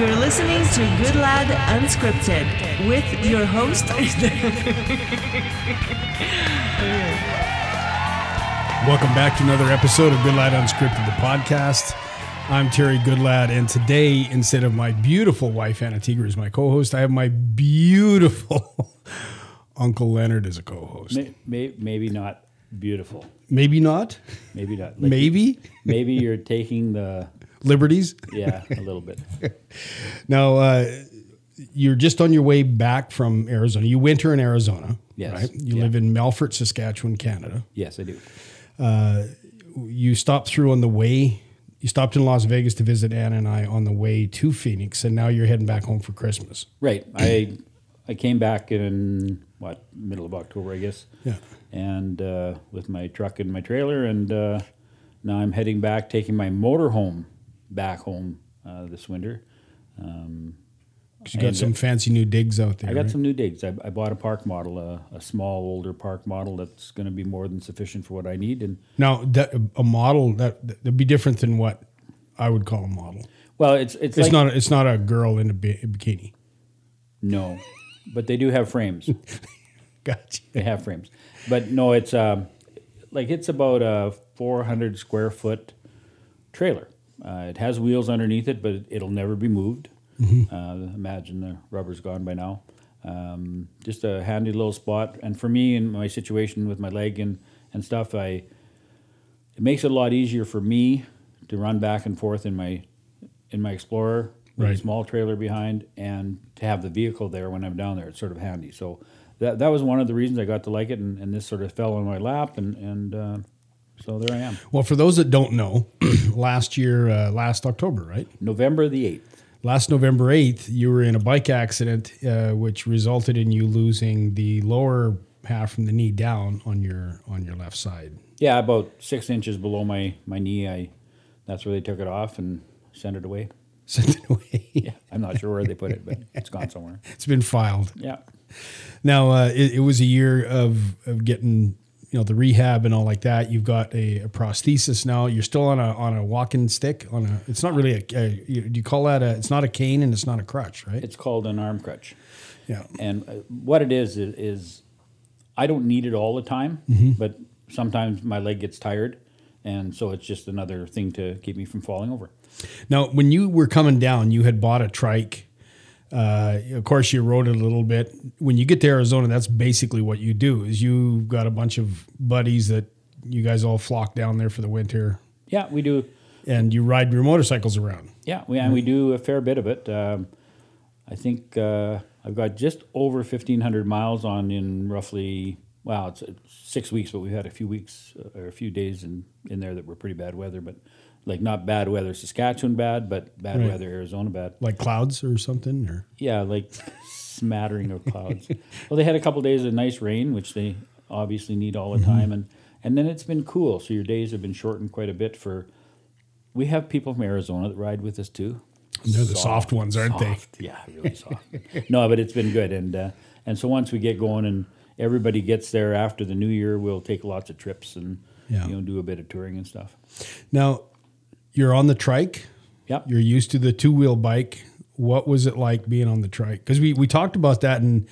You're listening to Good Lad Unscripted with your host. Welcome back to another episode of Good Lad Unscripted, the podcast. I'm Terry Goodlad, and today, instead of my beautiful wife Anna Tiger as my co-host, I have my beautiful Uncle Leonard as a co-host. May, may, maybe not beautiful. Maybe not. Maybe not. Like, Maybe Maybe you're taking the liberties. yeah a little bit. Now, uh, you're just on your way back from Arizona. You winter in Arizona, Yes. right? You Yeah. live in Melfort, Saskatchewan, Canada. Yes, I do. You stopped through on the way. You stopped in Las Vegas to visit Anna and I on the way to Phoenix, and now you're heading back home for Christmas. Right. I I came back in what middle of October, I guess. Yeah. And uh, with my truck and my trailer, and uh, now I'm heading back, taking my motorhome back home uh, this winter. Um, 'Cause you got some fancy new digs out there. I got right? some new digs. I, I bought a park model, a, a small older park model that's going to be more than sufficient for what I need. And Now, that, a model that that'd be different than what I would call a model. well, it's it's, It's like, not. It's not a girl in a bikini. no, but they do have frames. Gotcha. They have frames, but no, it's um, like it's about a 400 square foot trailer. Uh, it has wheels underneath it, but it'll never be moved. Uh, imagine the rubber's gone by now. Um, just a handy little spot, and for me in my situation with my leg and and stuff, I it makes it a lot easier for me to run back and forth in my in my Explorer with Right. a small trailer behind, and to have the vehicle there when I'm down there. It's sort of handy. So that that was one of the reasons I got to like it, and, and this sort of fell on my lap, and and uh, so there I am. Well, for those that don't know, last year, uh, last October, right? November the eighth. Last November eighth, you were in a bike accident, uh, which resulted in you losing the lower half from the knee down on your on your left side. Yeah, about six inches below my my knee. I that's where they took it off and sent it away. Sent it away. Yeah, I'm not sure where they put it, but it's gone somewhere. It's been filed. Yeah. Now, uh, it, it was a year of, of getting, you know, the rehab and all like that. You've got a, a prosthesis now. You're still on a on a walking stick. On a, it's not really a. a you- do you call that a? It's not a cane and it's not a crutch, right? It's called an arm crutch. yeah. And uh, what it is, is is I don't need it all the time, but sometimes my leg gets tired, and so it's just another thing to keep me from falling over. Now, when you were coming down, you had bought a trike. Uh, of course, you rode it a little bit. When you get to Arizona, that's basically what you do. Is you got a bunch of buddies that you guys all flock down there for the winter, Yeah, we do. and you ride your motorcycles around. Yeah, we, and we do a fair bit of it. Um, I think uh, I've got just over 1,500 miles on in roughly, wow, it's, it's six weeks, but we've had a few weeks uh, or a few days in, in there that were pretty bad weather, but like not bad weather Saskatchewan bad, but bad Right. weather Arizona bad. like clouds or something, or Yeah, like smattering of clouds. well, they had a couple days of nice rain, which they obviously need all the time, and and then it's been cool, so your days have been shortened quite a bit. For we have people from Arizona that ride with us too. They're the soft ones, aren't they? Yeah, really soft. no, but it's been good, and uh, and so once we get going and everybody gets there after the new year, we'll take lots of trips and Yeah. you know do a bit of touring and stuff. Now, you're on the trike. Yep. You're used to the two wheel bike. What was it like being on the trike? Because we, we talked about that, and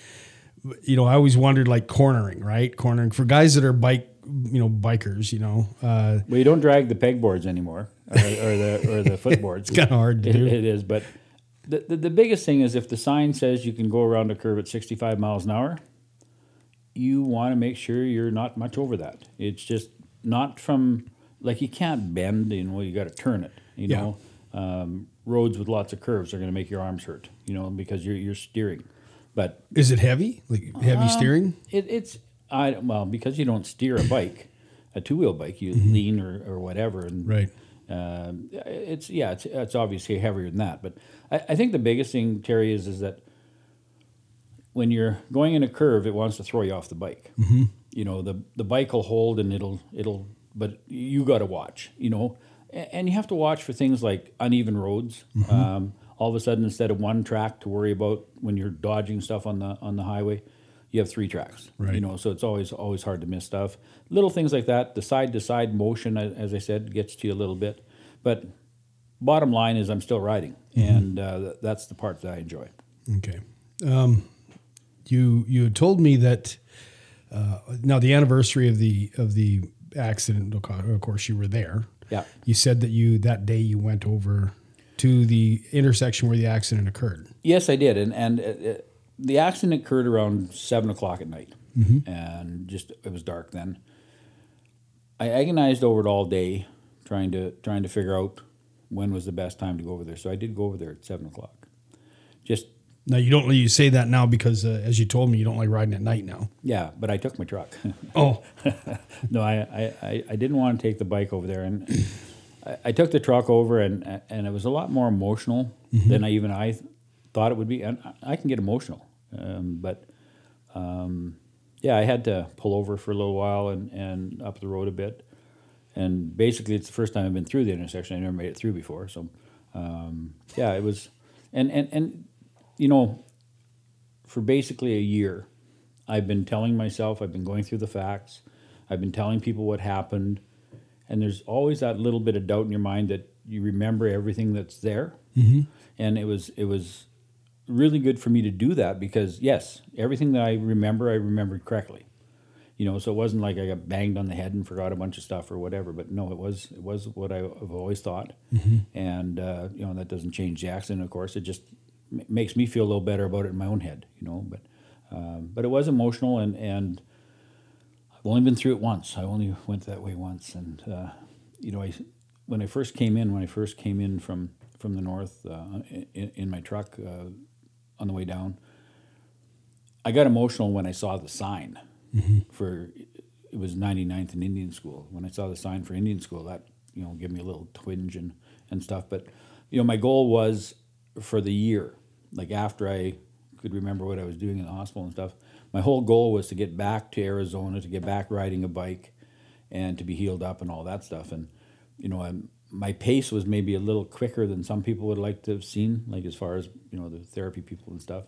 you know, I always wondered like cornering, right? Cornering for guys that are bike, you know, bikers. You know, uh, Well, you don't drag the pegboards anymore, or, or the or the footboards. It's kind of hard to It, do. it is, but the, the the biggest thing is if the sign says you can go around a curve at 65 miles an hour, you want to make sure you're not much over that. It's just not from like you can't bend. You know, you got to turn it. You Yeah. know, um, roads with lots of curves are going to make your arms hurt. You know, because you're you're steering, but Is it heavy? Like heavy steering? it, it's I well because you don't steer a bike, a two wheel bike, you lean or, or whatever, and Mm-hmm. Right. um, it's yeah, it's, it's obviously heavier than that. But I, I think the biggest thing, Terry, is is that when you're going in a curve, it wants to throw you off the bike. Mm-hmm. You know, the the bike will hold and it'll it'll, but you got to watch. You know, and you have to watch for things like uneven roads. Um, all of a sudden, instead of one track to worry about when you're dodging stuff on the on the highway, you have three tracks. Right. You know, so it's always always hard to miss stuff. Little things like that. The side to side motion, as I said, gets to you a little bit, but bottom line is I'm still riding, and uh, th- that's the part that I enjoy. Okay. Um, you you told me that uh, now the anniversary of the of the accident. Of course, you were there. Yeah. You said that you that day you went over to the intersection where the accident occurred. Yes, I did, and and uh, uh, the accident occurred around seven o'clock at night, and just it was dark then. I agonized over it all day, trying to trying to figure out when was the best time to go over there. So I did go over there at seven o'clock. Just Now you don't you say that now because uh, as you told me you don't like riding at night now. yeah, but I took my truck. Oh, no, I, I, I- didn't want to take the bike over there, and I, I took the truck over, and and it was a lot more emotional than I even I thought it would be, and I- I can get emotional, um, but um, yeah, I had to pull over for a little while and and up the road a bit, and basically it's the first time I've been through the intersection. I never made it through before, so um, yeah, it was, and and and you know, for basically a year. I've been telling myself, I've been going through the facts, I've been telling people what happened, and there's always that little bit of doubt in your mind that you remember everything that's there. And it was it was really good for me to do that because yes, everything that I remember, I remembered correctly. You know, so it wasn't like I got banged on the head and forgot a bunch of stuff or whatever. But no, it was it was what I've always thought, and uh, you know that doesn't change the accident. Of course, it just m- makes me feel a little better about it in my own head. You know, but um, but it was emotional, and and I've only been through it once. I only went that way once, and uh, you know, I when I first came in, when I first came in from from the north uh, in, in my truck uh, on the way down, I got emotional when I saw the sign for it was 99th and Indian School. When I saw the sign for Indian School, that you know gave me a little twinge and and stuff. But you know, my goal was for the year, like after I could remember what I was doing in the hospital and stuff. My whole goal was to get back to Arizona, to get back riding a bike, and to be healed up and all that stuff. And you know, I'm, my pace was maybe a little quicker than some people would like to have seen, like as far as you know the therapy people and stuff.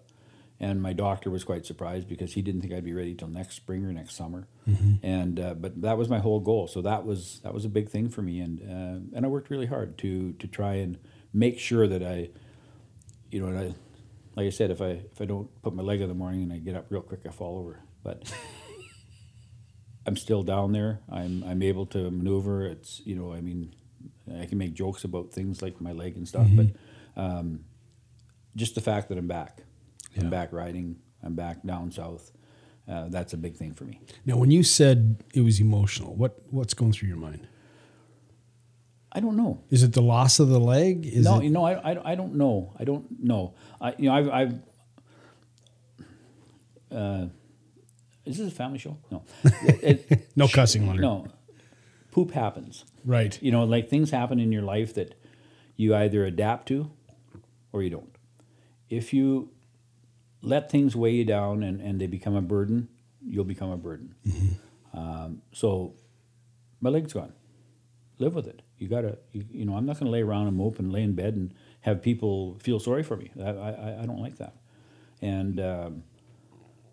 And my doctor was quite surprised because he didn't think I'd be ready till next spring or next summer. And uh, but that was my whole goal. So that was that was a big thing for me, and uh, and I worked really hard to to try and make sure that I, you know, and I, like I said, if I if I don't put my leg in the morning and I get up real quick, I fall over. But I'm still down there. I'm I'm able to maneuver. It's you know I mean I can make jokes about things like my leg and stuff, but um, just the fact that I'm back, Yeah. I'm back riding, I'm back down south. Uh, that's a big thing for me. now when you said it was emotional, what what's going through your mind? I don't know. Is it the loss of the leg? Is no, it, you know, I, I, I don't know. I don't know. I you know I've, I've uh, is this a family show? No, It- it- no cussing on her. no. Poop happens. Right. You know, like things happen in your life that you either adapt to or you don't. If you let things weigh you down and, and they become a burden, you'll become a burden. Um, so my leg's gone. Live with it. You gotta, you, you know, I'm not gonna lay around and mope and lay in bed and have people feel sorry for me. I, I, I don't like that. And um,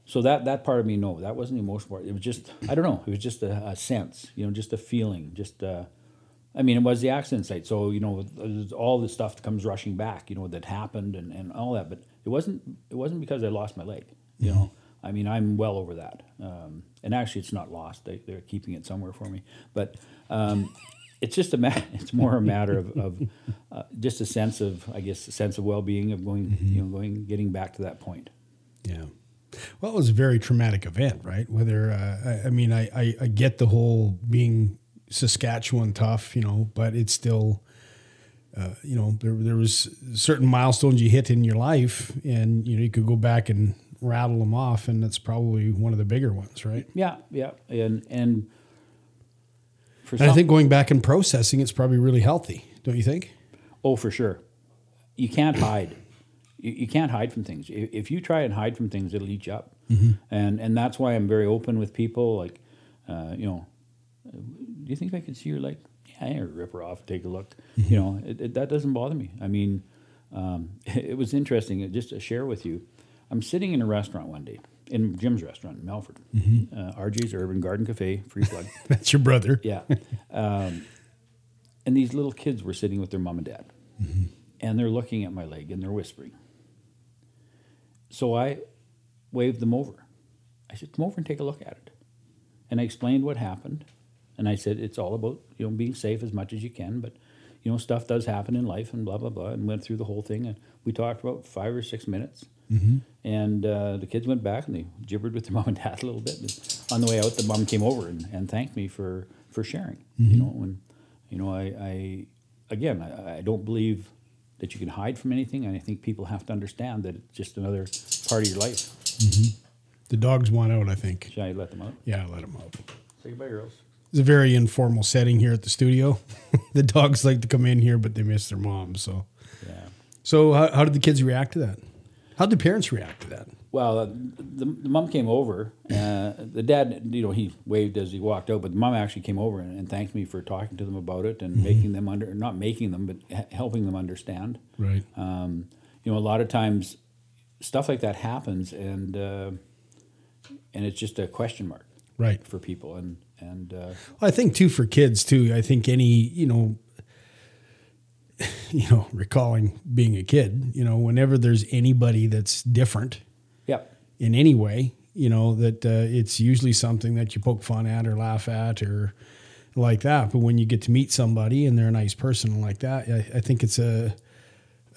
so that that part of me, no, that wasn't the emotional part. It was just, I don't know, it was just a, a sense, you know, just a feeling, just. Uh, I mean, it was the accident site, so you know, all the stuff that comes rushing back, you know, that happened and, and all that. But it wasn't it wasn't because I lost my leg, you know. I mean, I'm well over that, um, and actually, it's not lost. They, they're keeping it somewhere for me, but um, it's just a ma- it's more a matter of, of uh, just a sense of, I guess, a sense of well being of going, you know, going getting back to that point. Yeah. Well, it was a very traumatic event, right? Whether uh, I, I mean, I, I I get the whole being Saskatchewan tough, you know, but it's still, uh, you know, there there was certain milestones you hit in your life, and you know you could go back and rattle them off, and that's probably one of the bigger ones, right? Yeah, yeah, and and for And I think going back and processing, it's probably really healthy, don't you think? Oh, for sure. You can't hide. You, you can't hide from things. If, if you try and hide from things, it'll eat you up. And and that's why I'm very open with people. Like, uh, you know, do you think I could see your leg? Yeah, rip her off. Take a look. You know, it, it, that doesn't bother me. I mean, um, it was interesting. Just to share with you, I'm sitting in a restaurant one day in Jim's restaurant in Melfort, uh, RJ's Urban Garden Cafe, free plug. That's your brother. Yeah. Um, and these little kids were sitting with their mom and dad. and they're looking at my leg and they're whispering. So I waved them over. I said, "Come over and take a look at it." And I explained what happened, and I said, "It's all about you know being safe as much as you can, but you know stuff does happen in life and blah blah blah." And went through the whole thing, and we talked about five or six minutes. Mm-hmm. And uh, the kids went back and they gibbered with their mom and dad a little bit. And on the way out, the mom came over and, and thanked me for for sharing. You mm-hmm. know, and you know, I, I again, I, I don't believe that you can hide from anything, and I think people have to understand that it's just another part of your life. Mm-hmm. The dogs want out, I think. Should I let them out? Yeah, I let them out. Say goodbye, girls. It's a very informal setting here at the studio. the dogs like to come in here, but they miss their mom. So, Yeah. so how, how did the kids react to that? How did the parents react to that? Well, uh, the, the mom came over. Uh, the dad, you know, he waved as he walked out, but the mom actually came over and, and thanked me for talking to them about it and making them under, not making them, but h- helping them understand. Right. Um, you know, a lot of times stuff like that happens, and uh, and it's just a question mark Right. for people. And and uh, I think too for kids too. I think any you know, you know, recalling being a kid, you know, whenever there's anybody that's different yeah, in any way, you know, that uh, it's usually something that you poke fun at or laugh at or like that. But when you get to meet somebody and they're a nice person like that, I, I think it's a,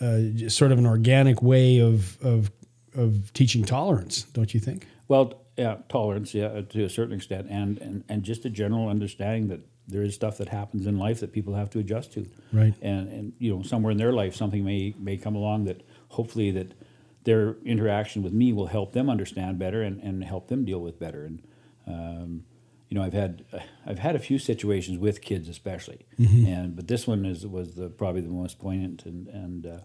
a sort of an organic way of of of teaching tolerance, don't you think? well, yeah, tolerance, yeah, to a certain extent, and and and just a general understanding that there is stuff that happens in life that people have to adjust to. Right. And and you know, somewhere in their life, something may may come along that hopefully that their interaction with me will help them understand better and, and help them deal with better. And um, you know, I've had I've had a few situations with kids, especially, and but this one is was the probably the most poignant. And and uh,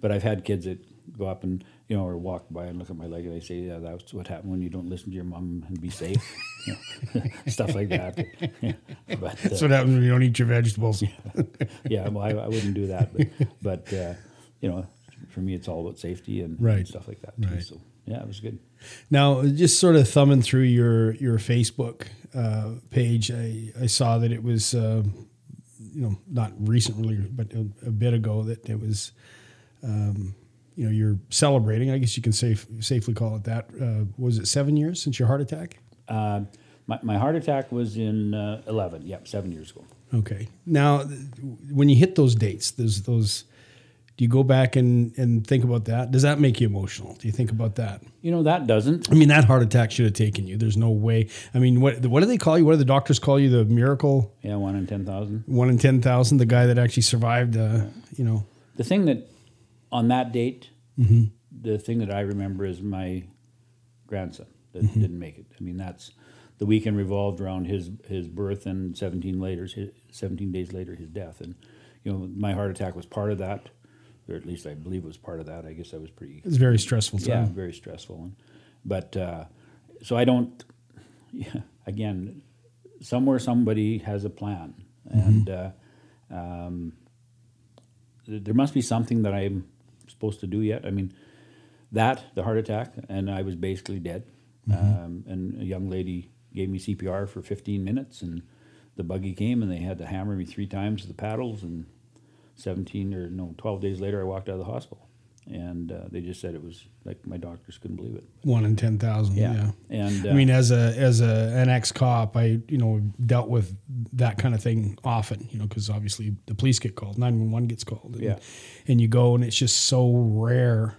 but I've had kids that go up and you know or walk by and look at my leg and they say, yeah, that's what happened when you don't listen to your mom and be safe, you know, stuff like that. but uh, That's what happens when you don't eat your vegetables. yeah, well, I, I wouldn't do that, but, but uh, you know, for me, it's all about safety and, and stuff like that. Too. Right. So yeah, it was good. Now, just sort of thumbing through your your Facebook uh, page, I, I saw that it was, uh, you know, not recently, but a, a bit ago that it was, um, you know, you're celebrating. I guess you can safe, safely call it that. Uh, was it seven years since your heart attack? Uh, my, my heart attack was in uh, 11, yep, seven years ago. Okay. Now, when you hit those dates, those those, do you go back and and think about that? Does that make you emotional? Do you think about that? You know, that doesn't. I mean, that heart attack should have taken you. There's no way. I mean, what what do they call you? What do the doctors call you? The miracle Yeah, one in 10,000. one in ten thousand. The guy that actually survived. Uh, you know. The thing that, on that date, Mm-hmm. the thing that I remember is my grandson that Mm-hmm. didn't make it. I mean, that's the weekend revolved around his his birth and 17 later, 17 days later, his death. And you know, my heart attack was part of that, or at least I believe it was part of that. I guess I was pretty It's a very stressful yeah, time. very stressful. And, but uh, so I don't. Yeah, again, somewhere somebody has a plan, and uh, um, there must be something that I'm supposed to do yet. I mean, that the heart attack, and I was basically dead. Um, and a young lady gave me CPR for 15 minutes, and the buggy came, and they had to hammer me three times with the paddles, and 17 or no 12 days later, I walked out of the hospital, and uh, they just said it was like my doctors couldn't believe it. One in ten thousand. Yeah. and uh, I mean, as a as a an ex cop, I you know dealt with that kind of thing often. You know, because obviously the police get called, nine one one gets called, and, Yeah. and you go, and it's just so rare.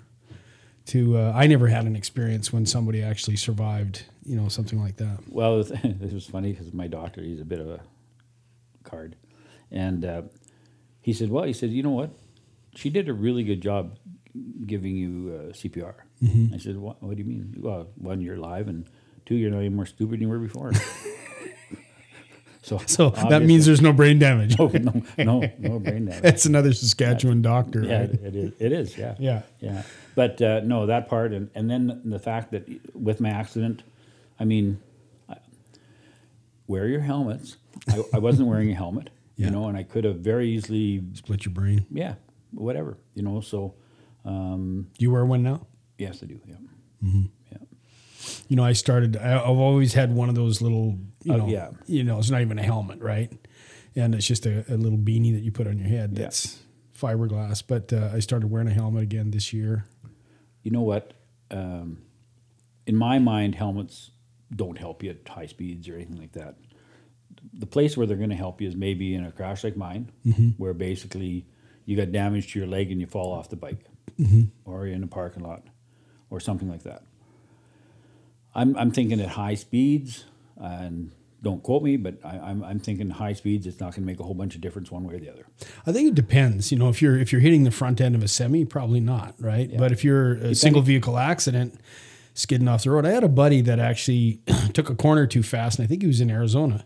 To uh, I never had an experience when somebody actually survived. You know, something like that. Well, this was funny because my doctor, he's a bit of a card. And uh, he said, Well, he said, you know what? She did a really good job giving you uh, CPR. I said, what, what do you mean? Well, one, you're alive, and two, you're not any more stupid than you were before. so So that means there's no brain damage. no, no, no, no brain damage. That's another Saskatchewan doctor. Yeah, right? it, it is. It is. Yeah. Yeah. Yeah. But uh, no, that part, and, and then the fact that with my accident, I mean, wear your helmets. I, I wasn't wearing a helmet, Yeah. you know, and I could have very easily, Split your brain. yeah, whatever, you know. So, um, Do you wear one now? yes, I do. Yeah. Mm-hmm. Yeah. You know, I started. I, I've always had one of those little. You Oh, know, yeah. You know, it's not even a helmet, right? And it's just a, a little beanie that you put on your head. Yeah. That's fiberglass, but uh, I started wearing a helmet again this year. You know what? Um, in my mind, helmets don't help you at high speeds or anything like that. The place where they're going to help you is maybe in a crash like mine, where basically you got damage to your leg and you fall off the bike, or you're in a parking lot, or something like that. I'm, I'm thinking at high speeds, and don't quote me, but I, I'm, I'm thinking high speeds, it's not going to make a whole bunch of difference one way or the other. I think it depends. You know, if you're if you're hitting the front end of a semi, probably not, right? But if you're a single vehicle accident, skidding off the road, I had a buddy that actually took a corner too fast, and I think he was in Arizona,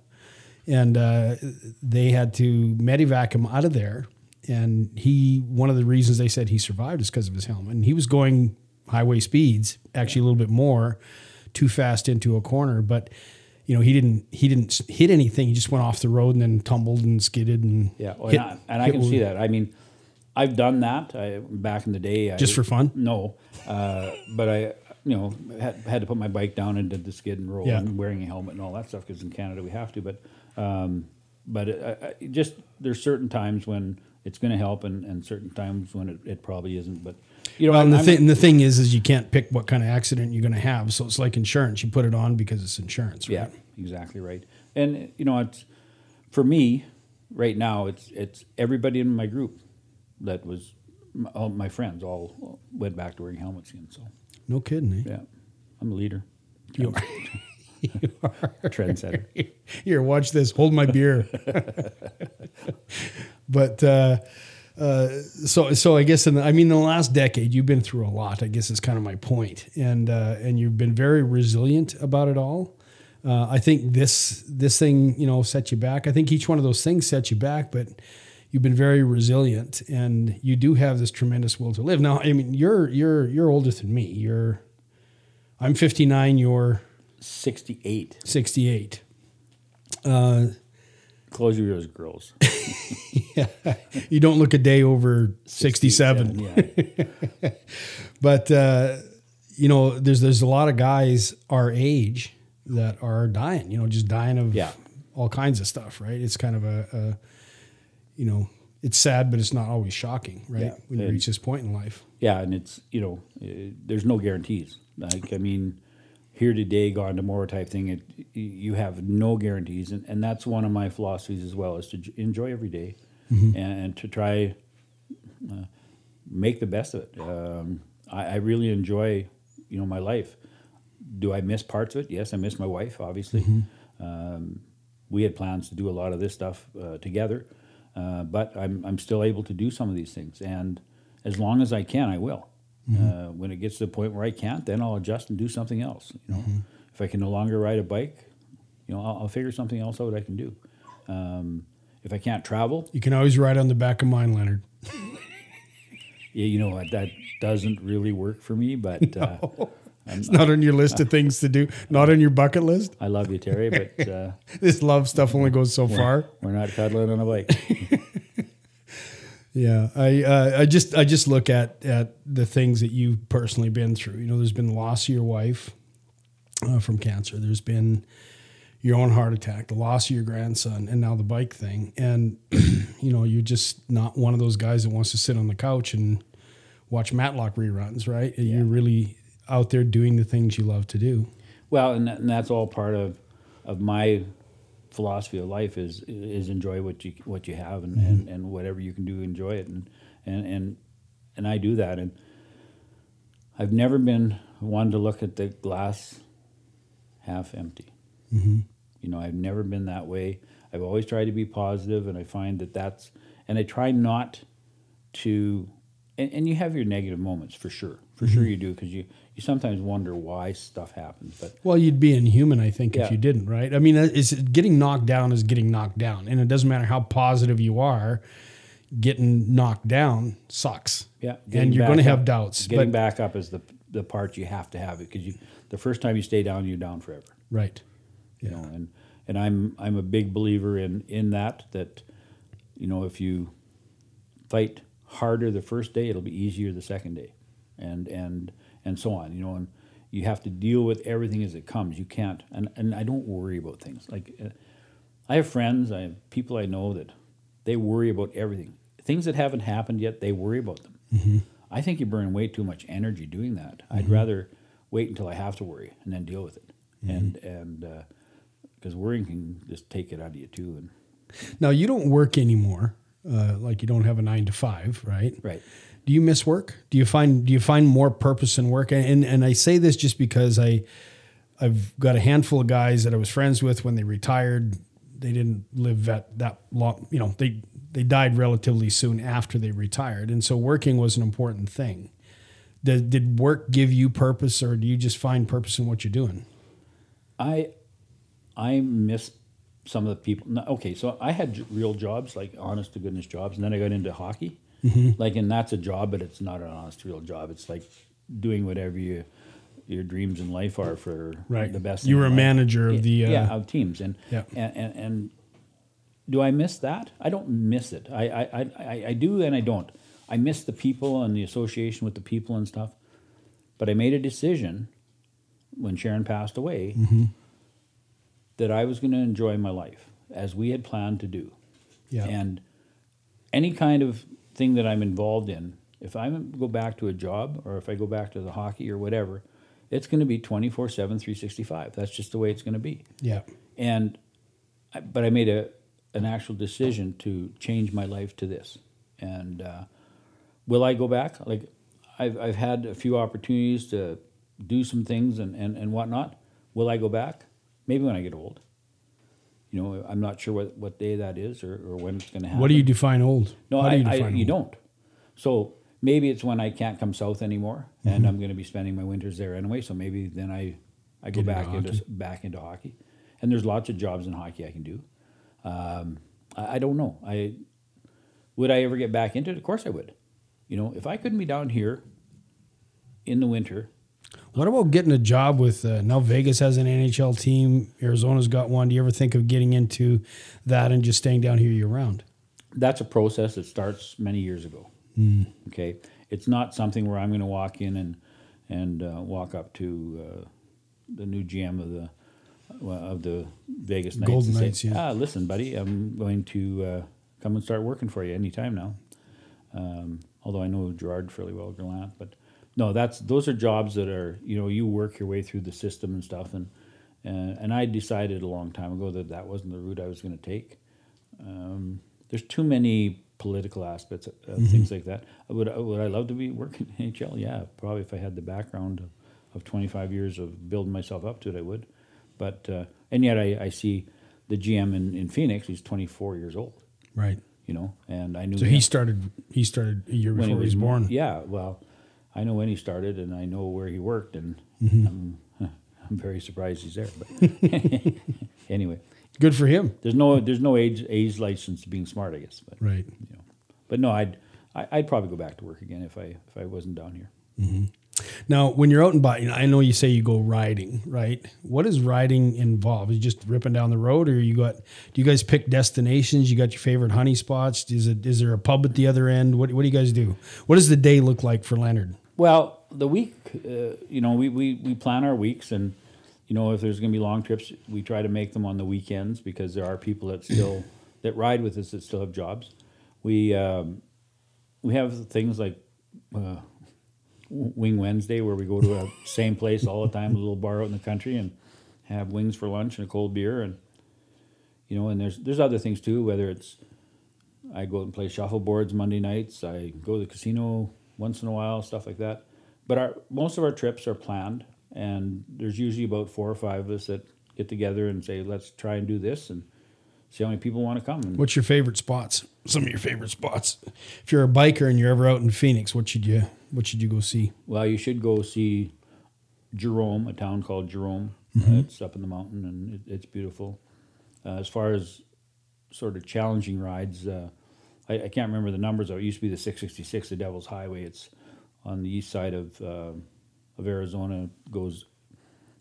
and uh, they had to medevac him out of there. And he, one of the reasons they said he survived is because of his helmet. And he was going highway speeds, actually a little bit more, too fast into a corner, but. You know, he didn't. He didn't hit anything. He just went off the road and then tumbled and skidded and Yeah, well, hit- and, I, and I can see that. I mean, I've done that I, back in the day. I, Just for fun? No, uh, but I, you know, had, had to put my bike down and did the skid and roll Yeah. and wearing a helmet and all that stuff because in Canada we have to. But, um, but it, I, I just there's certain times when it's going to help and, and certain times when it, it probably isn't. But you know, Well, and the thing, the thing is, is you can't pick what kind of accident you're going to have. So it's like insurance. You put it on because it's insurance, right? Yeah, exactly right. And you know, it's for me right now. It's it's everybody in my group that was m- all my friends all went back to wearing helmets again. So No kidding, eh? yeah, I'm a leader, You are. you are. trendsetter. Here, watch this. Hold my beer. But uh, uh, so, so I guess in the, I mean, in the last decade, you've been through a lot. I guess is kind of my point, and uh, and you've been very resilient about it all. Uh, I think this this thing, you know, set you back. I think each one of those things set you back, but you've been very resilient, and you do have this tremendous will to live. Now, I mean, you're you're you're older than me. You're I'm 59. You're Sixty-eight. 68. Uh, Close your ears, girls. yeah. you don't look a day over 67. Yeah, But uh, you know, there's there's a lot of guys our age that are dying. You know, just dying of Yeah. all kinds of stuff. Right? It's kind of a, a you know, it's sad, but it's not always shocking, right? Yeah. When you And- reach this point in life. yeah, and it's you know, uh, there's no guarantees. Like I mean, here today, gone tomorrow type thing. It you have no guarantees, and, and that's one of my philosophies as well is to j- enjoy every day and, and to try uh, make the best of it. Um, I, I really enjoy you know my life. Do I miss parts of it? Yes, I miss my wife. Obviously, um, we had plans to do a lot of this stuff uh, together, uh, but I'm I'm still able to do some of these things, and as long as I can, I will. Uh, when it gets to the point where I can't, then I'll adjust and do something else. You know, if I can no longer ride a bike, you know, I'll, I'll figure something else out I can do. Um, if I can't travel, You can always ride on the back of mine, Leonard. yeah, you know what, that doesn't really work for me. But uh, It's not on your list of things to do. Not on your bucket list. I love you, Terry. But uh, This love stuff only goes so far. we're not cuddling on a bike. Yeah, I uh, I just I just look at at the things that you've personally been through. You know, there's been loss of your wife uh, from cancer. There's been your own heart attack, the loss of your grandson, and now the bike thing. And you know, you're just not one of those guys that wants to sit on the couch and watch Matlock reruns, right? You're really out there doing the things you love to do. Well, and, that, and that's all part of of my philosophy of life is is enjoy what you what you have and, mm-hmm. and, and whatever you can do, enjoy it, and and and and I do that. And I've never been one to look at the glass half empty. Mm-hmm. You know, I've never been that way. I've always tried to be positive, and I find that that's and I try not to. And, and you have your negative moments for sure, for sure mm-hmm. you do, because you you sometimes wonder why stuff happens, but Well, you'd be inhuman, I think, Yeah. if you didn't, right? I mean, uh, is getting knocked down is getting knocked down, and it doesn't matter how positive you are. Getting knocked down sucks. Yeah, and you're going to have doubts. Getting but, back up is the the part you have to have it because you the first time you stay down, you're down forever. right. You know, and and I'm I'm a big believer in in that that you know if you fight harder the first day, it'll be easier the second day, and and and so on. You know, and you have to deal with everything as it comes. You can't, and and I don't worry about things like. Uh, I have friends, I have people I know that they worry about everything. things that haven't happened yet, they worry about them. Mm-hmm. I think you burn way too much energy doing that. I'd rather wait until I have to worry and then deal with it. Mm-hmm. And and because worrying can just take it out of you too. And Now you don't work anymore. Uh, like you don't have a nine to five, right? right, Do you miss work? Do you find do you find more purpose in work? And and I say this just because I I've got a handful of guys that I was friends with when they retired. They didn't live that that long. You know, they they died relatively soon after they retired, and so working was an important thing. Did, did work give you purpose, or do you just find purpose in what you're doing? I I miss some of the people. Okay, so I had real jobs, like honest to goodness jobs, and then I got into hockey. Like, and that's a job, but it's not an honest real job. It's like doing whatever you your dreams in life are for Right. the best. You were a life. manager of the, uh, yeah of teams, and, Yeah. and and and do I miss that? I don't miss it. I I, I, I I do and I don't. I miss the people and the association with the people and stuff. But I made a decision when Sharon passed away Mm-hmm. that I was going to enjoy my life as we had planned to do. Yeah. And any kind of thing that I'm involved in, if I go back to a job or if I go back to the hockey or whatever, it's going to be 24 7, 365. That's just the way it's going to be. Yeah. And, I, but I made a, an actual decision to change my life to this. And uh, will I go back? Like, I've, I've had a few opportunities to do some things and, and, and whatnot. Will I go back? Maybe when I get old. You know, I'm not sure what, what day that is or, or when it's going to happen. What do you define old? No, How I, do I, define you old? don't. So maybe it's when I can't come south anymore, and Mm-hmm. I'm going to be spending my winters there anyway. So maybe then I, I go Get into back into, hockey. back into hockey, and there's lots of jobs in hockey I can do. Um, I, I don't know. I would I ever get back into it? Of course I would. You know, if I couldn't be down here in the winter, What about getting a job with uh, now Vegas has an NHL team, Arizona's got one. Do you ever think of getting into that and just staying down here year round? that's a process that starts many years ago. Okay, it's not something where I'm going to walk in and and uh, walk up to uh, the new GM of the well, of the Vegas Knights Golden and say, Knights, yeah. "Ah, listen, buddy, I'm going to uh, come and start working for you anytime now." Um, although I know Gerard fairly well, Gallant, but no, that's those are jobs that are you know you work your way through the system and stuff, and and, and I decided a long time ago that that wasn't the route I was going to take. Um, there's too many political aspects of of things like that. Would would I love to be working in NHL? Yeah, probably if I had the background of, of 25 years of building myself up to it, I would. But uh, and yet I, I see the GM in, in Phoenix. He's 24 years old. Right. You know, and I knew So him he started. He started a year when before he was mo- born. Yeah, well, I know when he started, and I know where he worked, and Mm-hmm. I'm, I'm very surprised he's there. But anyway, Good for him. there's no there's no age age license to being smart, I guess. But Right. you know, but no, I'd I, I'd probably go back to work again if I if I wasn't down here. Now, when you're out and about, I know you say you go riding, right? What does riding involve? Is it just ripping down the road, or you got? Do you guys pick destinations? You got your favorite honey spots? Is it? Is there a pub at the other end? What What do you guys do? What does the day look like for Leonard? Well, the week, uh, you know, we, we, we plan our weeks, and you know, if there's going to be long trips, we try to make them on the weekends because there are people that still that ride with us that still have jobs. We um, we have things like uh, Wing Wednesday where we go to a same place all the time, a little bar out in the country, and have wings for lunch and a cold beer, and you know, and there's there's other things too. Whether it's I go out and play shuffleboards Monday nights. I go to the casino once in a while, stuff like that. But our most of our trips are planned, and there's usually about four or five of us that get together and say, "Let's try and do this," and see how many people want to come. And What's your favorite spots? Some of your favorite spots. If you're a biker and you're ever out in Phoenix, what should you What should you go see? well, you should go see Jerome, a town called Jerome. Uh, it's up in the mountain, and it, it's beautiful. Uh, as far as sort of challenging rides, uh, I, I can't remember the numbers. It used to be the 666, the Devil's Highway. It's on the east side of uh, of Arizona. Goes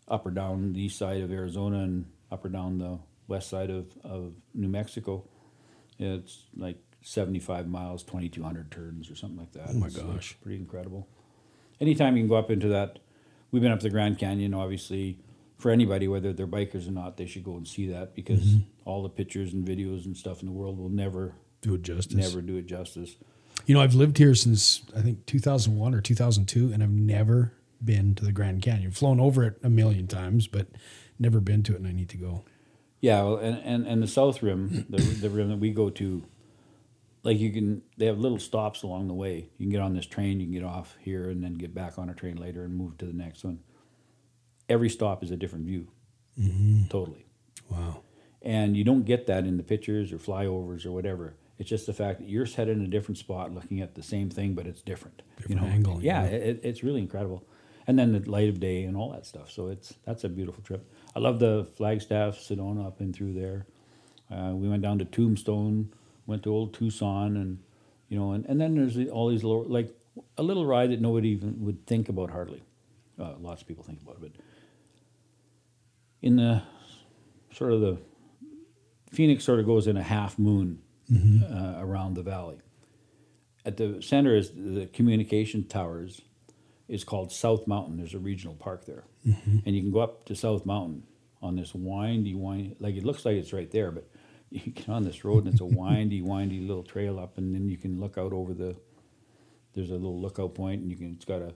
up or down the east side of Arizona and up or down the west side of, of New Mexico. It's like 75 miles, 2,200 turns or something like that. Oh my it's, gosh. It's pretty incredible. Anytime you can go up into that, we've been up the Grand Canyon, obviously, for anybody, whether they're bikers or not, they should go and see that because Mm-hmm. all the pictures and videos and stuff in the world will never Do it justice. never do it justice. You know, I've lived here since I think 2001 or 2002, and I've never been to the Grand Canyon. Flown over it a million times, but never been to it, and I need to go. Yeah, well, and, and, and the south rim, the, the rim that we go to, like you can, they have little stops along the way. You can get on this train, you can get off here, and then get back on a train later and move to the next one. Every stop is a different view, mm-hmm. totally. Wow. And you don't get that in the pictures or flyovers or whatever. It's just the fact that you're set in a different spot, looking at the same thing, but it's different. Different angle, Yeah, yeah. It, it's really incredible. And then the light of day and all that stuff. So it's that's a beautiful trip. I love the Flagstaff, Sedona up and through there. Uh, we went down to Tombstone, went to Old Tucson, and you know, and, and then there's all these little like a little ride that nobody even would think about hardly. Uh, lots of people think about it, but in the sort of the Phoenix sort of goes in a half moon uh, around the valley. At the center is the communication towers. Is called South Mountain. There's a regional park there, and you can go up to South Mountain on this windy, windy. Like it looks like it's right there, but you get on this road and it's a windy, windy little trail up, and then you can look out over the. There's a little lookout point, and you can. It's got a,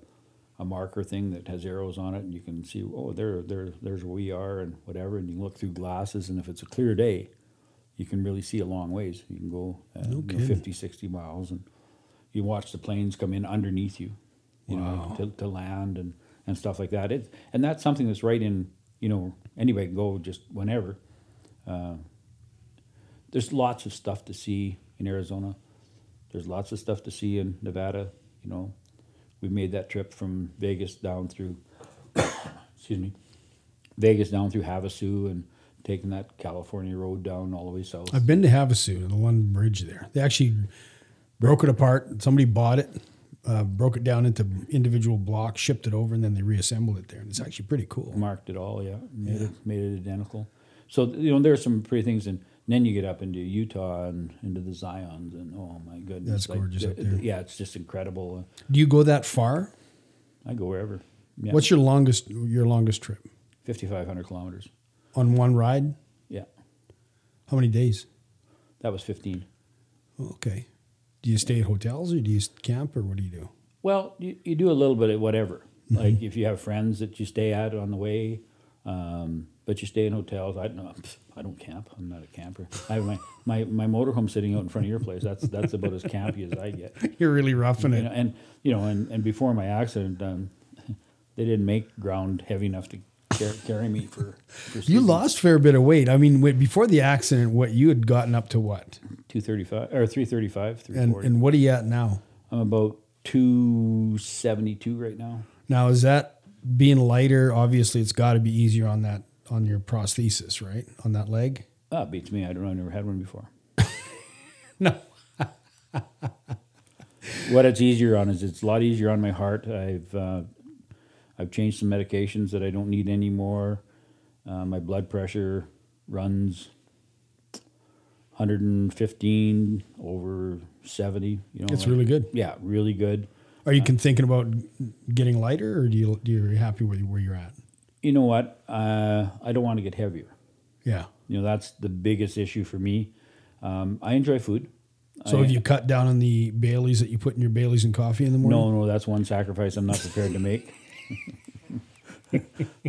a marker thing that has arrows on it, and you can see. Oh, there, there, there's where we are, and whatever. And you can look through glasses, and if it's a clear day, you can really see a long ways. You can go uh, you know, 50, 60 miles, and you watch the planes come in underneath you, you Wow. know, to, to land and, and stuff like that. It, and that's something that's right in, you know, anybody can go just whenever. Uh, there's lots of stuff to see in Arizona. There's lots of stuff to see in Nevada. You know, we made that trip from Vegas down through, excuse me, Vegas down through Havasu and taking that California road down all the way south. I've been to Havasu, and the London Bridge there. They actually broke it apart. Somebody bought it, uh, broke it down into individual blocks, shipped it over, and then they reassembled it there. And it's actually pretty cool. marked it all, yeah, made it made it identical. So you know, there's some pretty things, and then you get up into Utah and into the Zions, and oh my goodness, That's gorgeous up the- there. Yeah, it's just incredible. Do you go that far? I go wherever. Yeah, What's your longest your longest trip 5,500 kilometers? On one ride? Yeah, How many days? that was 15. Okay. Do you stay at hotels or do you camp or what do you do? Well, you, you do a little bit of whatever. Like if you have friends that you stay at on the way, um, but you stay in hotels. I don't know. I don't camp. I'm not a camper. I have my, my, my motorhome sitting out in front of your place. That's that's about as campy as I get. You're really roughing You it. and you know, and, and before my accident, um, they didn't make ground heavy enough to car- carry me for. for You seasons. lost a fair bit of weight. I mean, wait, before the accident, what you had gotten up to what? 235 or 335, And 340. and what are you at now? I'm about 272 right now. Now is that being lighter? Obviously, it's got to be easier on that on your prosthesis, right? On that leg. Ah, beats me. I don't. Know. I've never had one before. No. What it's easier on is it's a lot easier on my heart. I've uh, I've changed some medications that I don't need anymore. Uh, my blood pressure runs 115 over 70. You know, It's like- really good. yeah, really good. Are you con- thinking about getting lighter, or do you do you happy where, you- where you're at? You know what? Uh, I don't want to get heavier. Yeah. You know, that's the biggest issue for me. Um, I enjoy food. So I- have you cut down on the Baileys that you put in your Baileys and coffee in the morning? No, no, that's one sacrifice I'm not prepared to make.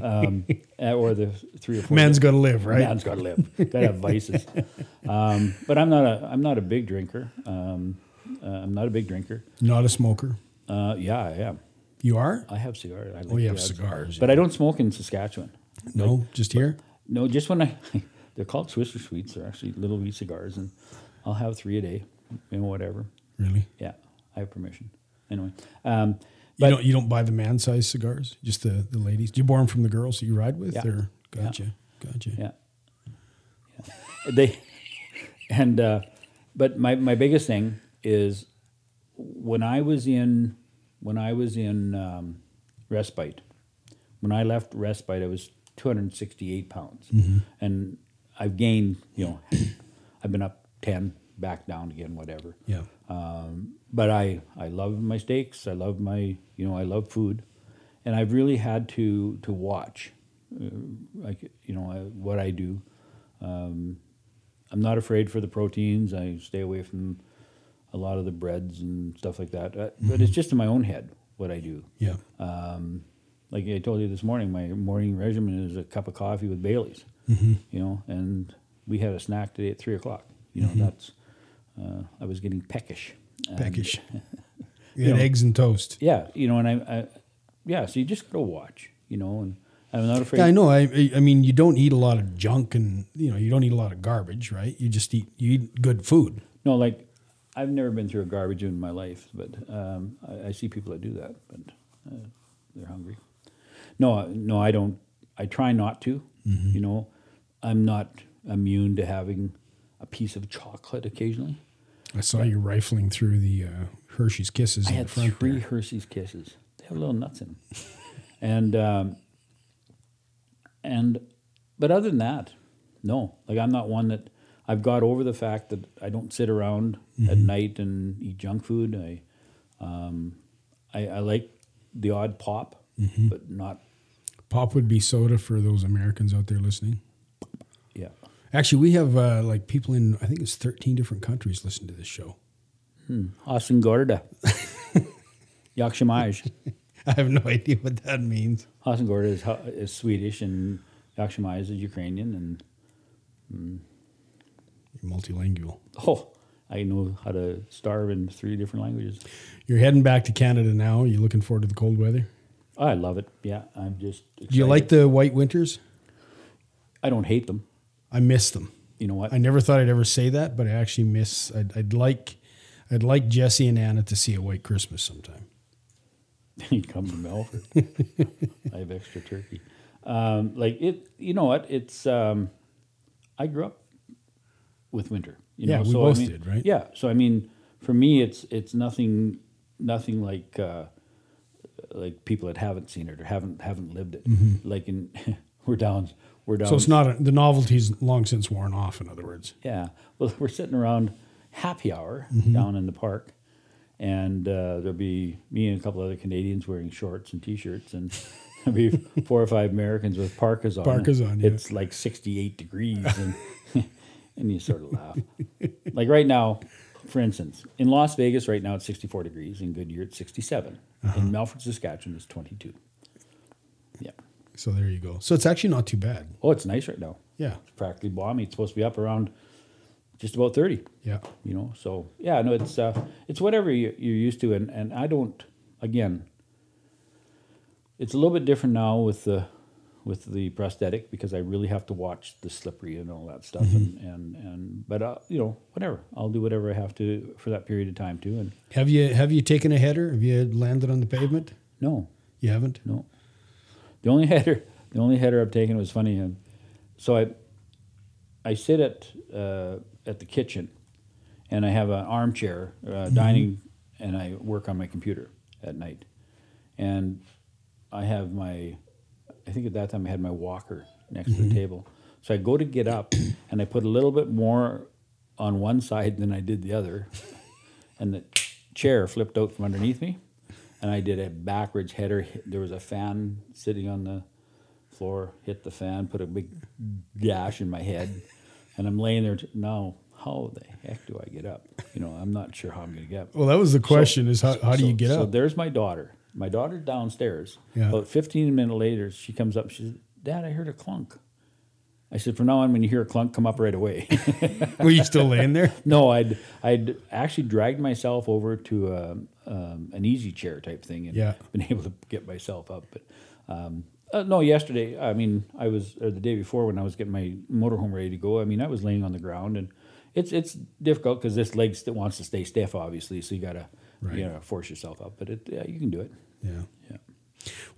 Um, uh, or the three or four. Man's got to live, right? Man's got to live. got to have vices. Um, but I'm not a I'm not a big drinker. Um, uh, I'm not a big drinker. Not a smoker. Uh, yeah, I am. You are? I have cigars. I like Oh, you have odds. cigars. but I don't smoke in Saskatchewan. no, just here. No, just when I they're called Swisher Sweets. They're actually little wee cigars, and I'll have three a day, know, whatever. Really? Yeah, I have permission. Anyway, um, You don't you don't buy the man size cigars, just the the ladies. Do you borrow them from the girls that you ride with, Yeah. or Yeah. gotcha, gotcha. yeah, yeah. they and uh, but my my biggest thing is when I was in when I was in um, respite. When I left respite, I was 268 pounds, and I've gained. You know, I've been up 10, back down again, whatever. Yeah. Um, but I, I love my steaks. I love my, you know, I love food, and I've really had to to watch, uh, like you know, uh, what I do. Um, I'm not afraid for the proteins. I stay away from a lot of the breads and stuff like that. Uh, But it's just in my own head what I do. Yeah. Um, like I told you this morning, my morning regimen is a cup of coffee with Bailey's. You know, and we had a snack today at three o'clock. You know, that's uh, I was getting peckish. And, Peckish. You know- eggs and toast. Yeah, you know, and I, I yeah. So you just gotta watch. You know, and I'm not afraid. Yeah, I know. I I- mean, you don't eat a lot of junk, and you know, you don't eat a lot of garbage, right? You just eat you eat good food. No, like I've never been through a garbage in my life, but um, I, I see people that do that, but uh, they're hungry. No, no, I don't. I try not to. You know, I'm not immune to having a piece of chocolate occasionally. I saw you rifling through the uh, Hershey's Kisses I in had the front three there. Hershey's Kisses. They have little nuts in them, and um, and but other than that, no. Like I'm not one that I've got over the fact that I don't sit around at Mm-hmm. night and eat junk food. I um, I, I like the odd pop, Mm-hmm. but not Pop would be soda for those Americans out there listening. Actually, we have uh, like people in I think it's thirteen different countries listen to this show. Hmm. Hasengorda. Yakshamaj. I have no idea what that means. Hasengorda is, is Swedish and Yakshamaj is Ukrainian and You're multilingual. Oh, I know how to starve in three different languages. You're heading back to Canada now. You looking forward to the cold weather? I love it. Yeah, I'm just. Excited. Do you like the white winters? I don't hate them. I miss them. You know what? I never thought I'd ever say that, but I actually miss. I'd, I'd like, I'd like Jesse and Anna to see a white Christmas sometime. you come to Melfort. I have extra turkey. Um, like it. You know what? It's. Um, I grew up with winter. You Yeah, know, we so I both mean- did, right? Yeah. So I mean, for me, it's it's nothing, nothing like. Uh, like people that haven't seen it or haven't haven't lived it, like in we're down, we're down. So it's not a, the novelty's long since worn off. In other words, Yeah. Well, we're sitting around happy hour Mm-hmm. down in the park, and uh, there'll be me and a couple other Canadians wearing shorts and t-shirts, and there'll be four or five Americans with parkas on. Parkas on, yeah. It's like sixty-eight degrees, and and you sort of laugh. like right now, for instance, in Las Vegas right now it's sixty-four degrees. In Goodyear it's 67 Uh-huh. In Melfort, Saskatchewan it's twenty-two. So there you go. So it's actually not too bad. Oh, it's nice right now. Yeah, It's practically balmy. It's supposed to be up around just about thirty. yeah. you know so yeah no it's uh it's whatever you, you're used to and and i don't again it's a little bit different now with the with the prosthetic because i really have to watch the slippery and all that stuff and and and but uh, you know whatever i'll do whatever i have to for that period of time too and Have you have you taken a header? Have you landed on the pavement? no You haven't. no the only header the only header i've taken was funny um, so i i sit at uh, at the kitchen and i have an armchair uh, dining and i work on my computer at night. And i have my i think at that time i had my walker next to the table. So i go to get up and i put a little bit more on one side than i did the other and the chair flipped out from underneath me and I did a backwards header. There was a fan sitting on the floor, hit the fan, put a big gash in my head, and I'm laying there. T- now, how the heck do I get up? You know, I'm not sure how I'm going to get up. Well, that was the question: is how, how do you get so up? So there's my daughter. My daughter's downstairs. Yeah. About 15 minutes later, she comes up. She says, "Dad, I heard a clunk." I said, "From now on, when you hear a clunk, come up right away." Were you still laying there? No, I'd I'd actually dragged myself over to um, um, an easy chair type thing and Yeah. been able to get myself up. But um, uh, no, yesterday, I mean, I was or the day before when I was getting my motorhome ready to go. I mean, I was laying on the ground and it's it's difficult because this leg st- wants to stay stiff, obviously. So you gotta Right. you gotta force yourself up. But it yeah, you can do it. Yeah. Yeah.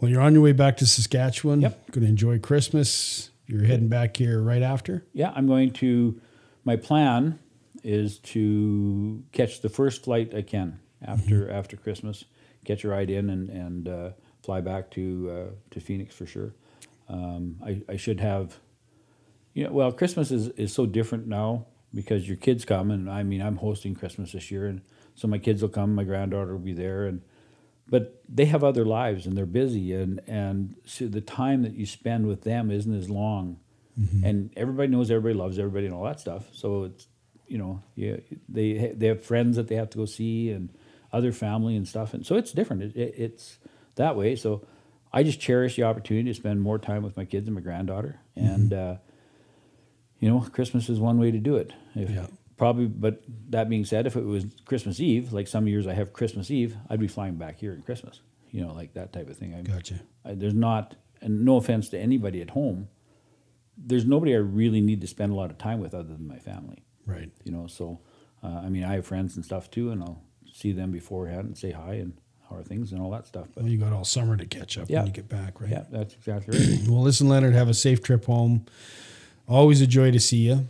Well, you're on your way back to Saskatchewan. Yep. Going to enjoy Christmas. You're heading back here right after. Yeah, I'm going to. My plan is to catch the first flight I can after after Christmas, catch a ride in and and uh, fly back to uh, to Phoenix for sure. Um, I I should have. You know, well, Christmas is is so different now because your kids come, and I mean, I'm hosting Christmas this year, and so my kids will come, my granddaughter will be there, and but they have other lives and they're busy and and so the time that you spend with them isn't as long and everybody knows everybody loves everybody and all that stuff. So it's you know yeah they they have friends that they have to go see and other family and stuff, and so it's different. It, it, it's that way. So I just cherish the opportunity to spend more time with my kids and my granddaughter, and uh, you know Christmas is one way to do it. If, Yeah. Probably, but that being said, if it was Christmas Eve, like some years I have Christmas Eve, I'd be flying back here in Christmas. You know, like that type of thing. I, Gotcha. I, there's not, and no offense to anybody at home, there's nobody I really need to spend a lot of time with other than my family. Right. You know, so uh, I mean, I have friends and stuff too, and I'll see them beforehand and say hi and how are things and all that stuff. But Well, you got all summer to catch up Yeah. when you get back, right? yeah, that's exactly right. Well, listen, Leonard, have a safe trip home. Always a joy to see you.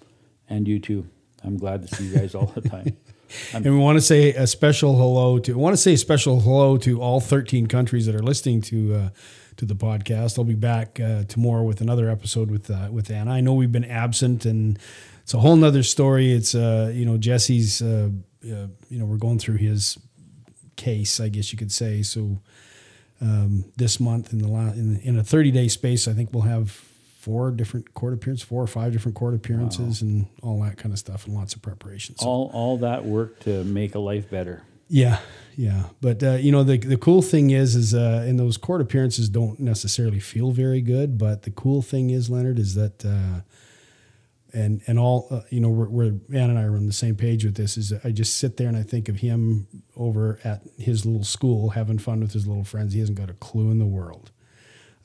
and you too. I'm glad to see you guys all the time. And we want to say a special hello to. I want to say a special hello to all 13 countries that are listening to uh, to the podcast. I'll be back uh, tomorrow with another episode with uh, with Anna. I know we've been absent, and it's a whole nother story. It's uh, you know Jesse's. Uh, uh, you know we're going through his case, I guess you could say. So um, this month in the la- in, in a 30 day space, I think we'll have four different court appearances, four or five different court appearances, and all that kind of stuff, and lots of preparation. So all all that work to make a life better. yeah, yeah. But uh, you know, the the cool thing is, is uh, in those court appearances don't necessarily feel very good. But the cool thing is, Leonard, is that. Uh, and and all uh, you know, we're, we're Ann and I are on the same page with this. Is I just sit there and I think of him over at his little school having fun with his little friends. He hasn't got a clue in the world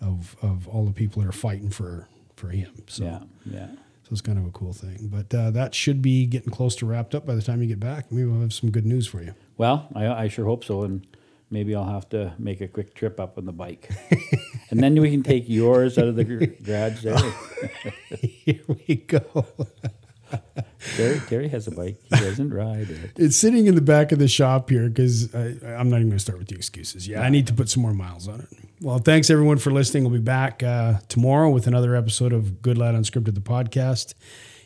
of of all the people that are fighting for for him. So Yeah, yeah. so it's kind of a cool thing. But uh, that should be getting close to wrapped up by the time you get back. Maybe we'll have some good news for you. Well, I, I sure hope so, and maybe I'll have to make a quick trip up on the bike, and then we can take yours out of the garage there. Here we go. Terry, Terry has a bike; he doesn't ride it. It's sitting in the back of the shop here because I'm not even going to start with the excuses. Yeah, I need to put some more miles on it. Well, thanks everyone for listening. We'll be back uh, tomorrow with another episode of Gallant Unscripted, the podcast.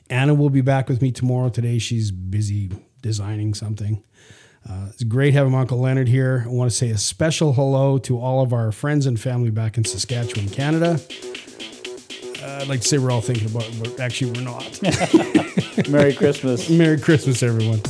Anna will be back with me tomorrow. Today she's busy designing something. Uh, it's great having Uncle Leonard here. I want to say a special hello to all of our friends and family back in Saskatchewan, Canada. Uh, I'd like to say we're all thinking about it, but actually we're not. Merry Christmas. Merry Christmas, everyone.